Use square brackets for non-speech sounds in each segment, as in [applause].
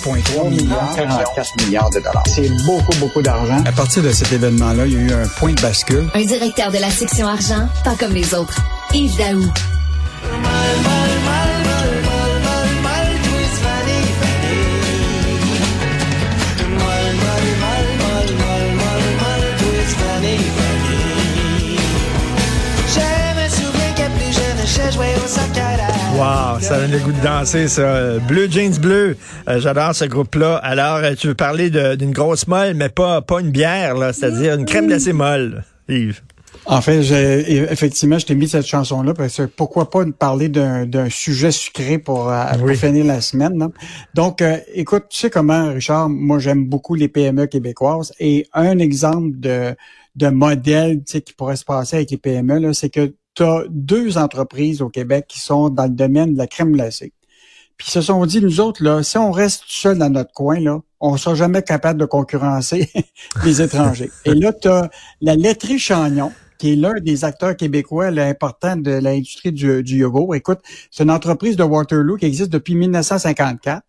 1,3 milliard, 44 milliards de dollars. C'est beaucoup, beaucoup d'argent. À partir de cet événement-là, il y a eu un point de bascule. Un directeur de la section argent, pas comme les autres. Yves Daou. Donne le goût de danser, ça. Bleu Jeans Bleu, euh, j'adore ce groupe-là. Alors, euh, tu veux parler d'une grosse molle, mais pas, pas une bière, là, c'est-à-dire une crème glacée molle, Yves. En fait, effectivement, je t'ai mis cette chanson-là parce que pourquoi pas parler d'un sujet sucré pour, euh, pour finir la semaine. là. Donc, euh, écoute, tu sais comment, Richard, moi j'aime beaucoup les PME québécoises et un exemple de, de modèle tu sais, qui pourrait se passer avec les PME, là, c'est que tu as deux entreprises au Québec qui sont dans le domaine de la crème glacée. Puis ils se sont dit, nous autres, là, si on reste seul dans notre coin, là, on sera jamais capable de concurrencer [laughs] les étrangers. Et là, tu as la laiterie Chagnon, qui est l'un des acteurs québécois importants de l'industrie du, du yogourt. Écoute, c'est une entreprise de Waterloo qui existe depuis 1954.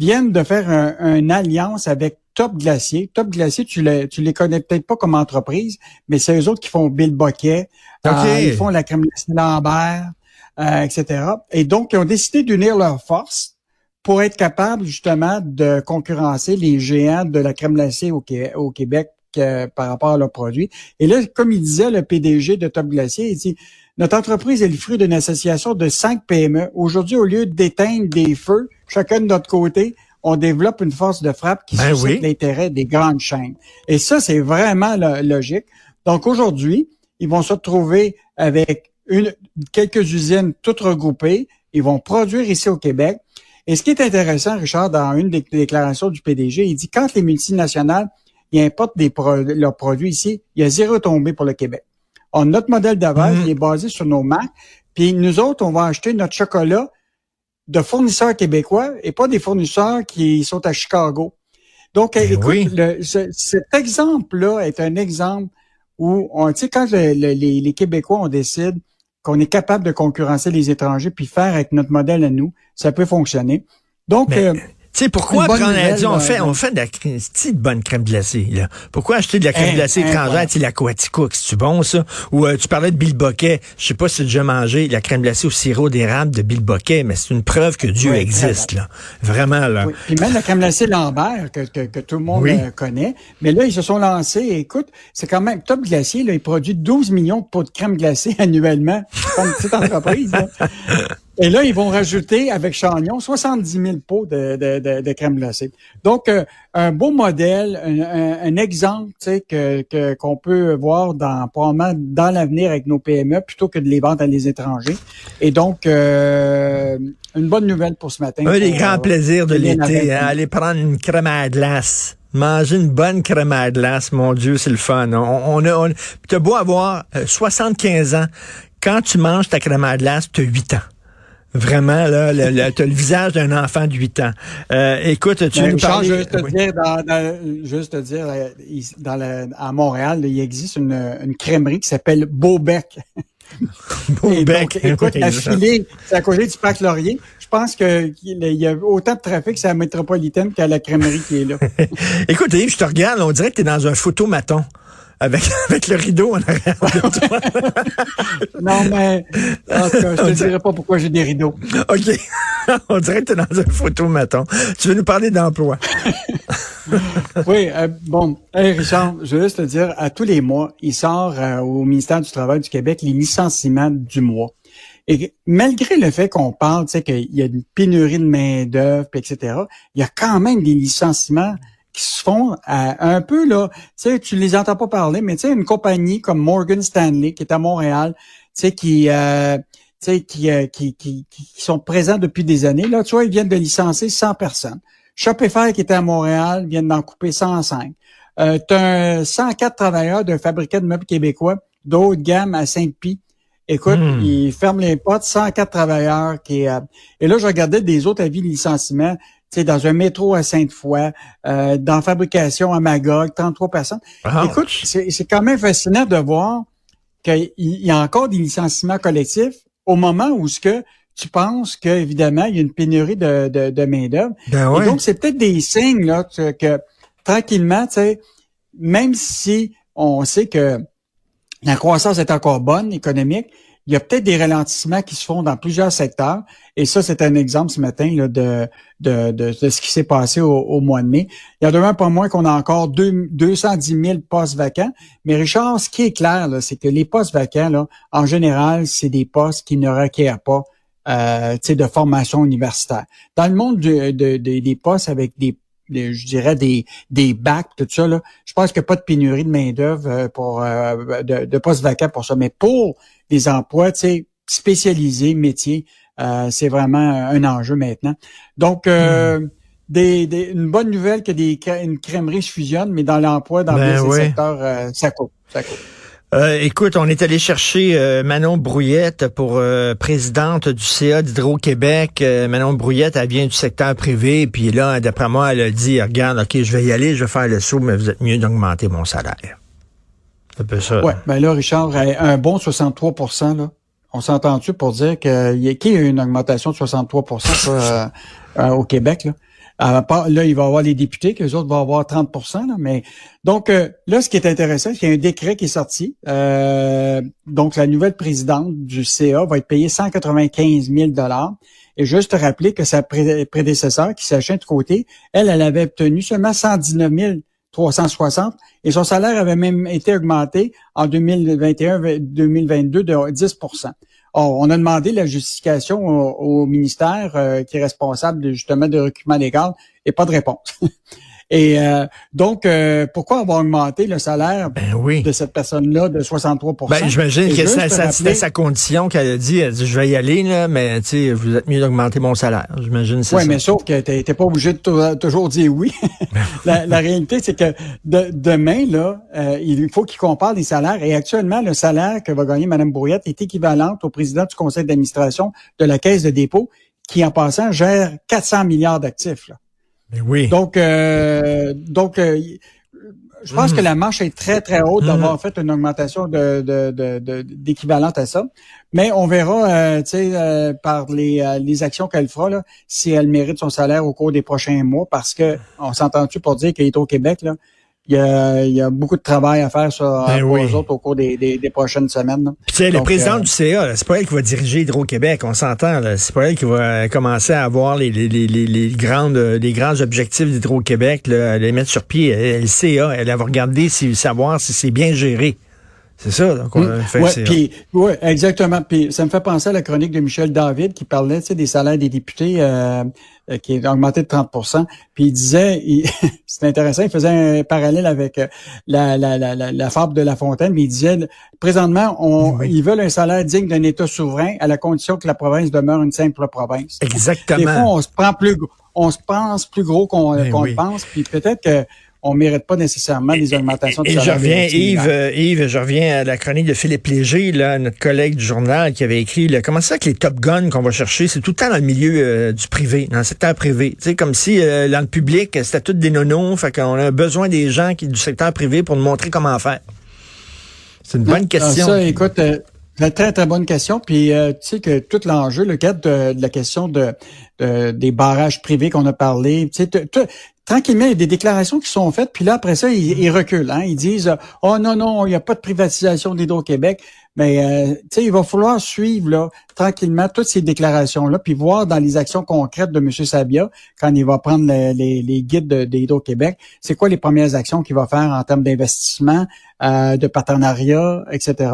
Viennent de faire un- une alliance avec Top Glacier. Top Glacier, tu les, tu les connais peut-être pas comme entreprise, mais c'est eux autres qui font Bill Boquet. Euh, ils font la crème glacée Lambert, euh, etc. Et donc, ils ont décidé d'unir leurs forces pour être capables justement de concurrencer les géants de la crème glacée au, au Québec euh, par rapport à leurs produits. Et là, comme il disait le PDG de Top Glacier, il dit notre entreprise est le fruit d'une association de cinq PME. Aujourd'hui, au lieu d'éteindre des feux, chacun de notre côté, on développe une force de frappe qui Ben suscite oui. l'intérêt des grandes chaînes. Et ça, c'est vraiment lo- logique. Donc aujourd'hui, ils vont se retrouver avec une, quelques usines toutes regroupées. Ils vont produire ici au Québec. Et ce qui est intéressant, Richard, dans une des déclarations du PDG, il dit quand les multinationales ils importent des pro- leurs produits ici, il y a zéro tombée pour le Québec. On, notre modèle d'avant, Mhm. il est basé sur nos marques. Puis nous autres, on va acheter notre chocolat de fournisseurs québécois et pas des fournisseurs qui sont à Chicago. Donc, Ben écoute, oui. le- ce- cet exemple-là est un exemple où, on, tu sais, quand le- le- les, les Québécois, on décide qu'on est capable de concurrencer les étrangers puis faire avec notre modèle à nous, ça peut fonctionner. Donc, Mais- euh, Tu sais, pourquoi prendre nouvelle, dit, on fait, on fait de la de bonne crème glacée, là? Pourquoi acheter de la crème Hein, glacée hein, étrangère, ouais. tu sais, la Coaticook, c'est-tu bon, ça? Ou, euh, tu parlais de Bill Boquet. Je sais pas si tu as déjà mangé la crème glacée au sirop d'érable de Bill Boquet, mais c'est une preuve que Dieu Oui, existe, là. Vraiment, là. Oui. Puis même la crème glacée Lambert, que, que, que tout le monde Oui. euh, connaît. Mais là, ils se sont lancés. Écoute, c'est quand même Top Glacier, là, il produit 12 millions de pots de crème glacée [laughs] annuellement. C'est une petite entreprise. là. Et là, ils vont rajouter avec Chagnon 70 000 pots de, de, de, de crème glacée. Donc, euh, un beau modèle, un, un- un exemple que que- qu'on peut voir dans probablement dans l'avenir avec nos PME plutôt que de les vendre à les étrangers. Et donc, euh, une bonne nouvelle pour ce matin. Un des pour, grands euh, plaisirs de l'été, hein, aller prendre une crème à glace. Manger une bonne crème à glace, mon Dieu, c'est le fun. On, on a, on, t'as beau avoir euh, 75 ans, quand tu manges ta crème à glace, t'as 8 ans. Vraiment, là, le- t'as le visage d'un enfant de 8 ans. Euh, écoute, tu Ben, nous juste te Oui. dire, dans, dans- juste te dire, euh, ici, dans le- à Montréal, là, il existe une, une crèmerie qui s'appelle Beaubec. [laughs] Beaubec, donc, écoute, oui, affilé, c'est à côté du parc Laurier. Je pense qu'il y a autant de trafic sur la métropolitaine qu'à la crèmerie qui est là. [laughs] Écoute, Yves, je te regarde, on dirait que t'es dans un photomaton. Avec, [laughs] avec le rideau en arrière de toi. [laughs] non, mais en tout cas, je te dirai pas pourquoi j'ai des rideaux. OK. [laughs] on dirait que t'es dans un photomaton. Tu veux nous parler d'emploi? Oui, euh, bon, hey Richard, je veux juste te dire, à tous les mois, il sort euh, au ministère du Travail du Québec les licenciements du mois. Et malgré le fait qu'on parle, tu sais, qu'il y a une pénurie de main-d'œuvre, etc., il y a quand même des licenciements qui se font à- un peu, là, tu sais, tu les entends pas parler, mais tu sais, une compagnie comme Morgan Stanley, qui est à Montréal, tu sais, qui, euh, qui, euh, qui, qui, qui, sont présents depuis des années. Là, tu vois, ils viennent de licencier 100 personnes. Shopify, qui était à Montréal, vient d'en couper 105. Euh, tu as 104 travailleurs d'un fabricant de meubles québécois d'haut de gamme à Saint-Pie. Écoute, hmm. ils ferment les portes, 104 travailleurs. qui euh, Et là, je regardais des autres avis de licenciement sais, dans un métro à Sainte-Foy, euh, dans fabrication à Magog, 33 personnes. Ah, Écoute, c'est quand même fascinant de voir qu'il y a encore des licenciements collectifs au moment où ce que tu penses qu'évidemment, il y a une pénurie de, de, de main-d'œuvre. Ben Et donc, c'est peut-être des signes là, que tranquillement, tu sais, même si on sait que la croissance est encore bonne, économique, il y a peut-être des ralentissements qui se font dans plusieurs secteurs. Et ça, c'est un exemple ce matin là, de, de, de, ce qui s'est passé au, mois de mai. Il y a demain pas moins qu'on a encore deux, 210 000 postes vacants. Mais Richard, ce qui est clair, c'est que les postes vacants, là, en général, c'est des postes qui ne requièrent pas euh, de formation universitaire. Dans le monde de, des postes avec des je dirais des des bacs tout ça là je pense qu'il n'y a pas de pénurie de main d'œuvre euh, pour euh, de, de postes vacants pour ça mais pour des emplois spécialisés, métiers. Euh, c'est vraiment un enjeu maintenant. Donc, euh, hmm. des, une bonne nouvelle que des une crèmerie se fusionne, mais dans l'emploi, dans ben les secteurs, euh, ça coupe. Ça coupe. écoute, on est allé chercher Manon Brouillette pour présidente du CA d'Hydro-Québec. Manon Brouillette, elle vient du secteur privé, puis là, d'après moi, elle a dit, regarde, OK, je vais y aller, je vais faire le saut, mais vous êtes mieux d'augmenter mon salaire. Oui, ben là, Richard, un bon 63% là, on s'entend-tu pour dire qu'il y, a une augmentation de 63% [laughs] euh, euh, au Québec? Là? là, il va y avoir les députés, que les autres vont avoir 30% là, mais donc euh, là, ce qui est intéressant, c'est qu'il y a un décret qui est sorti. donc, la nouvelle présidente du CA va être payée 195 000 Et juste rappeler que sa prédécesseur, qui s'achète de côté, elle, elle avait obtenu seulement 119 000 360 et son salaire avait même été augmenté en 2021-2022 de 10 Or, on a demandé la justification au, ministère euh, qui est responsable justement de recrutement légal et pas de réponse. [laughs] Et euh, donc, euh, pourquoi avoir augmenté le salaire ben de cette personne-là de 63% ben, J'imagine que c'était sa condition qu'elle a dit, elle dit, je vais y aller, là, mais vous êtes mieux d'augmenter mon salaire. J'imagine c'est Oui, mais sauf que tu n'étais pas obligé de toujours dire oui. [laughs] la, la, réalité, c'est que de, demain, là, euh, il faut qu'il compare les salaires. Et actuellement, le salaire que va gagner Mme Brouillette est équivalent au président du conseil d'administration de la Caisse de dépôt, qui, en passant, gère 400 milliards d'actifs. Oui. Donc, euh, donc euh, je pense que la marche est très, très haute d'avoir fait une augmentation de, d'équivalente à ça. Mais on verra, euh, tu sais, euh, par les, euh, les actions qu'elle fera, là, si elle mérite son salaire au cours des prochains mois, parce que on s'entend-tu pour dire qu'elle est au Québec, là, il y, a, beaucoup de travail à faire sur ben autres au cours des, prochaines semaines. Puis le président euh, du CA, c'est pas elle qui va diriger Hydro-Québec, on s'entend. C'est pas elle qui va commencer à avoir les, les, les, les grandes, les grands objectifs d'Hydro-Québec, les mettre sur pied. Le CA, elle va regarder si, savoir si c'est bien géré. C'est ça, donc on hmm. fait ouais, puis, ouais, exactement. Puis ça me fait penser à la chronique de Michel David qui parlait des salaires des députés euh, euh, qui est augmenté de 30% Puis il disait, [laughs] c'est intéressant, il faisait un parallèle avec euh, la, la, la, la, fable de La Fontaine, mais il disait, présentement, on, ils veulent un salaire digne d'un État souverain à la condition que la province demeure une simple province. Exactement. Des fois, on se prend plus, on se pense plus gros qu'on ben pense, puis peut-être que on mérite pas nécessairement des augmentations de salaire. Et je reviens, Yves, euh, Yves, je reviens à la chronique de Philippe Léger, là, notre collègue du journal, qui avait écrit, là, comment ça que les Top Guns qu'on va chercher, c'est tout le temps dans le milieu euh, du privé, dans le secteur privé. Tu sais, comme si euh, dans le public, c'était tout des nonos, fait qu'on a besoin des gens qui du secteur privé pour nous montrer comment faire. C'est une bonne question. Ça, écoute, une très, très bonne question. Puis, tu sais que tout l'enjeu, le cadre de, la question de, des barrages privés qu'on a parlé, tu sais, tranquillement, il y a des déclarations qui sont faites, puis là, après ça, ils, reculent. Hein. Ils disent « Oh non, non, il n'y a pas de privatisation d'Hydro-Québec ». Mais euh, il va falloir suivre là, tranquillement toutes ces déclarations-là, puis voir dans les actions concrètes de M. Sabia, quand il va prendre les, les, guides d'Hydro-Québec, c'est quoi les premières actions qu'il va faire en termes d'investissement, euh, de partenariat, etc.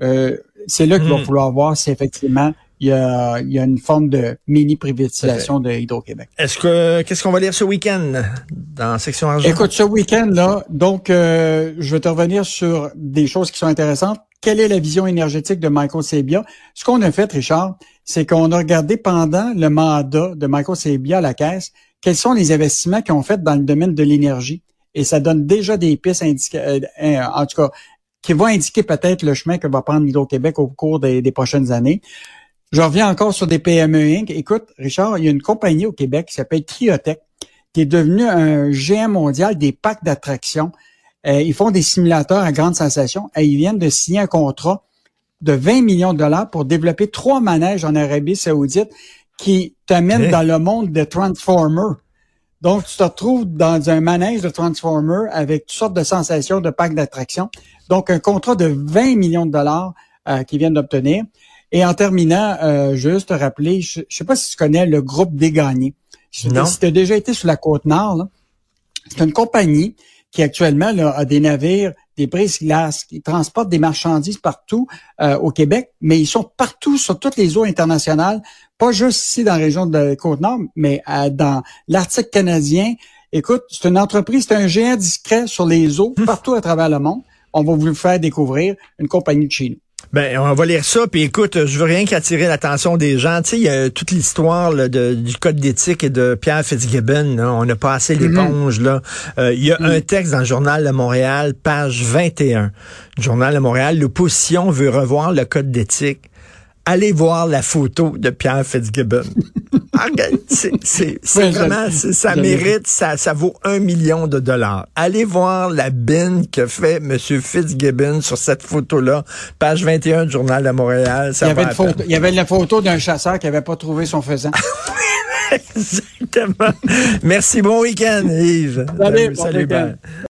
Euh, c'est là qu'il va hmm. falloir voir si effectivement il y a, il y a une forme de mini-privatisation de Hydro-Québec. Est-ce que qu'est-ce qu'on va lire ce week-end dans section argent? Écoute, ce week-end là, donc euh, je vais te revenir sur des choses qui sont intéressantes. quelle est la vision énergétique de Michael Sabia. Ce qu'on a fait, Richard, c'est qu'on a regardé pendant le mandat de Michael Sabia à la Caisse, quels sont les investissements qu'ils ont fait dans le domaine de l'énergie. Et ça donne déjà des pistes, euh, en tout cas, qui vont indiquer peut-être le chemin que va prendre Hydro-Québec au cours des, prochaines années. Je reviens encore sur des PME Inc. Écoute, Richard, il y a une compagnie au Québec qui s'appelle Triotech, qui est devenue un géant mondial des packs d'attractions. Euh, ils font des simulateurs à grande sensation et ils viennent de signer un contrat de 20 millions de dollars pour développer trois manèges en Arabie saoudite qui t'amènent dans le monde des Transformers. Donc, tu te retrouves dans un manège de Transformers avec toutes sortes de sensations de packs d'attractions. Donc, un contrat de 20 millions de dollars euh, qu'ils viennent d'obtenir. Et en terminant, euh, juste te rappeler, je ne sais pas si tu connais le groupe des gagnés. Si tu as déjà été sur la côte nord, c'est une compagnie qui actuellement là, a des navires, des brises-glaces, qui transportent des marchandises partout euh, au Québec, mais ils sont partout sur toutes les eaux internationales, pas juste ici dans la région de la Côte-Nord, mais euh, dans l'Arctique canadien. Écoute, c'est une entreprise, c'est un géant discret sur les eaux [laughs] partout à travers le monde. On va vous faire découvrir une compagnie de chez nous. Ben, on va lire ça. Puis écoute, je veux rien qu'attirer l'attention des gens. Tu sais, il y a toute l'histoire du code d'éthique et de Pierre Fitzgibbon. On a passé mm-hmm. l'éponge. là. Euh, il y a mm. un texte dans le Journal de Montréal, page 21. Journal de Montréal, l'opposition veut revoir le code d'éthique allez voir la photo de Pierre Fitzgibbon. [laughs] Ah, c'est vraiment, ça mérite, ça, ça vaut un million de dollars. Allez voir la bine que fait M. Fitzgibbon sur cette photo-là, page 21 du Journal de Montréal. il, y avait il y avait la photo d'un chasseur qui n'avait pas trouvé son faisant. [laughs] Exactement. Merci, bon week-end, Yves. Salut, salut,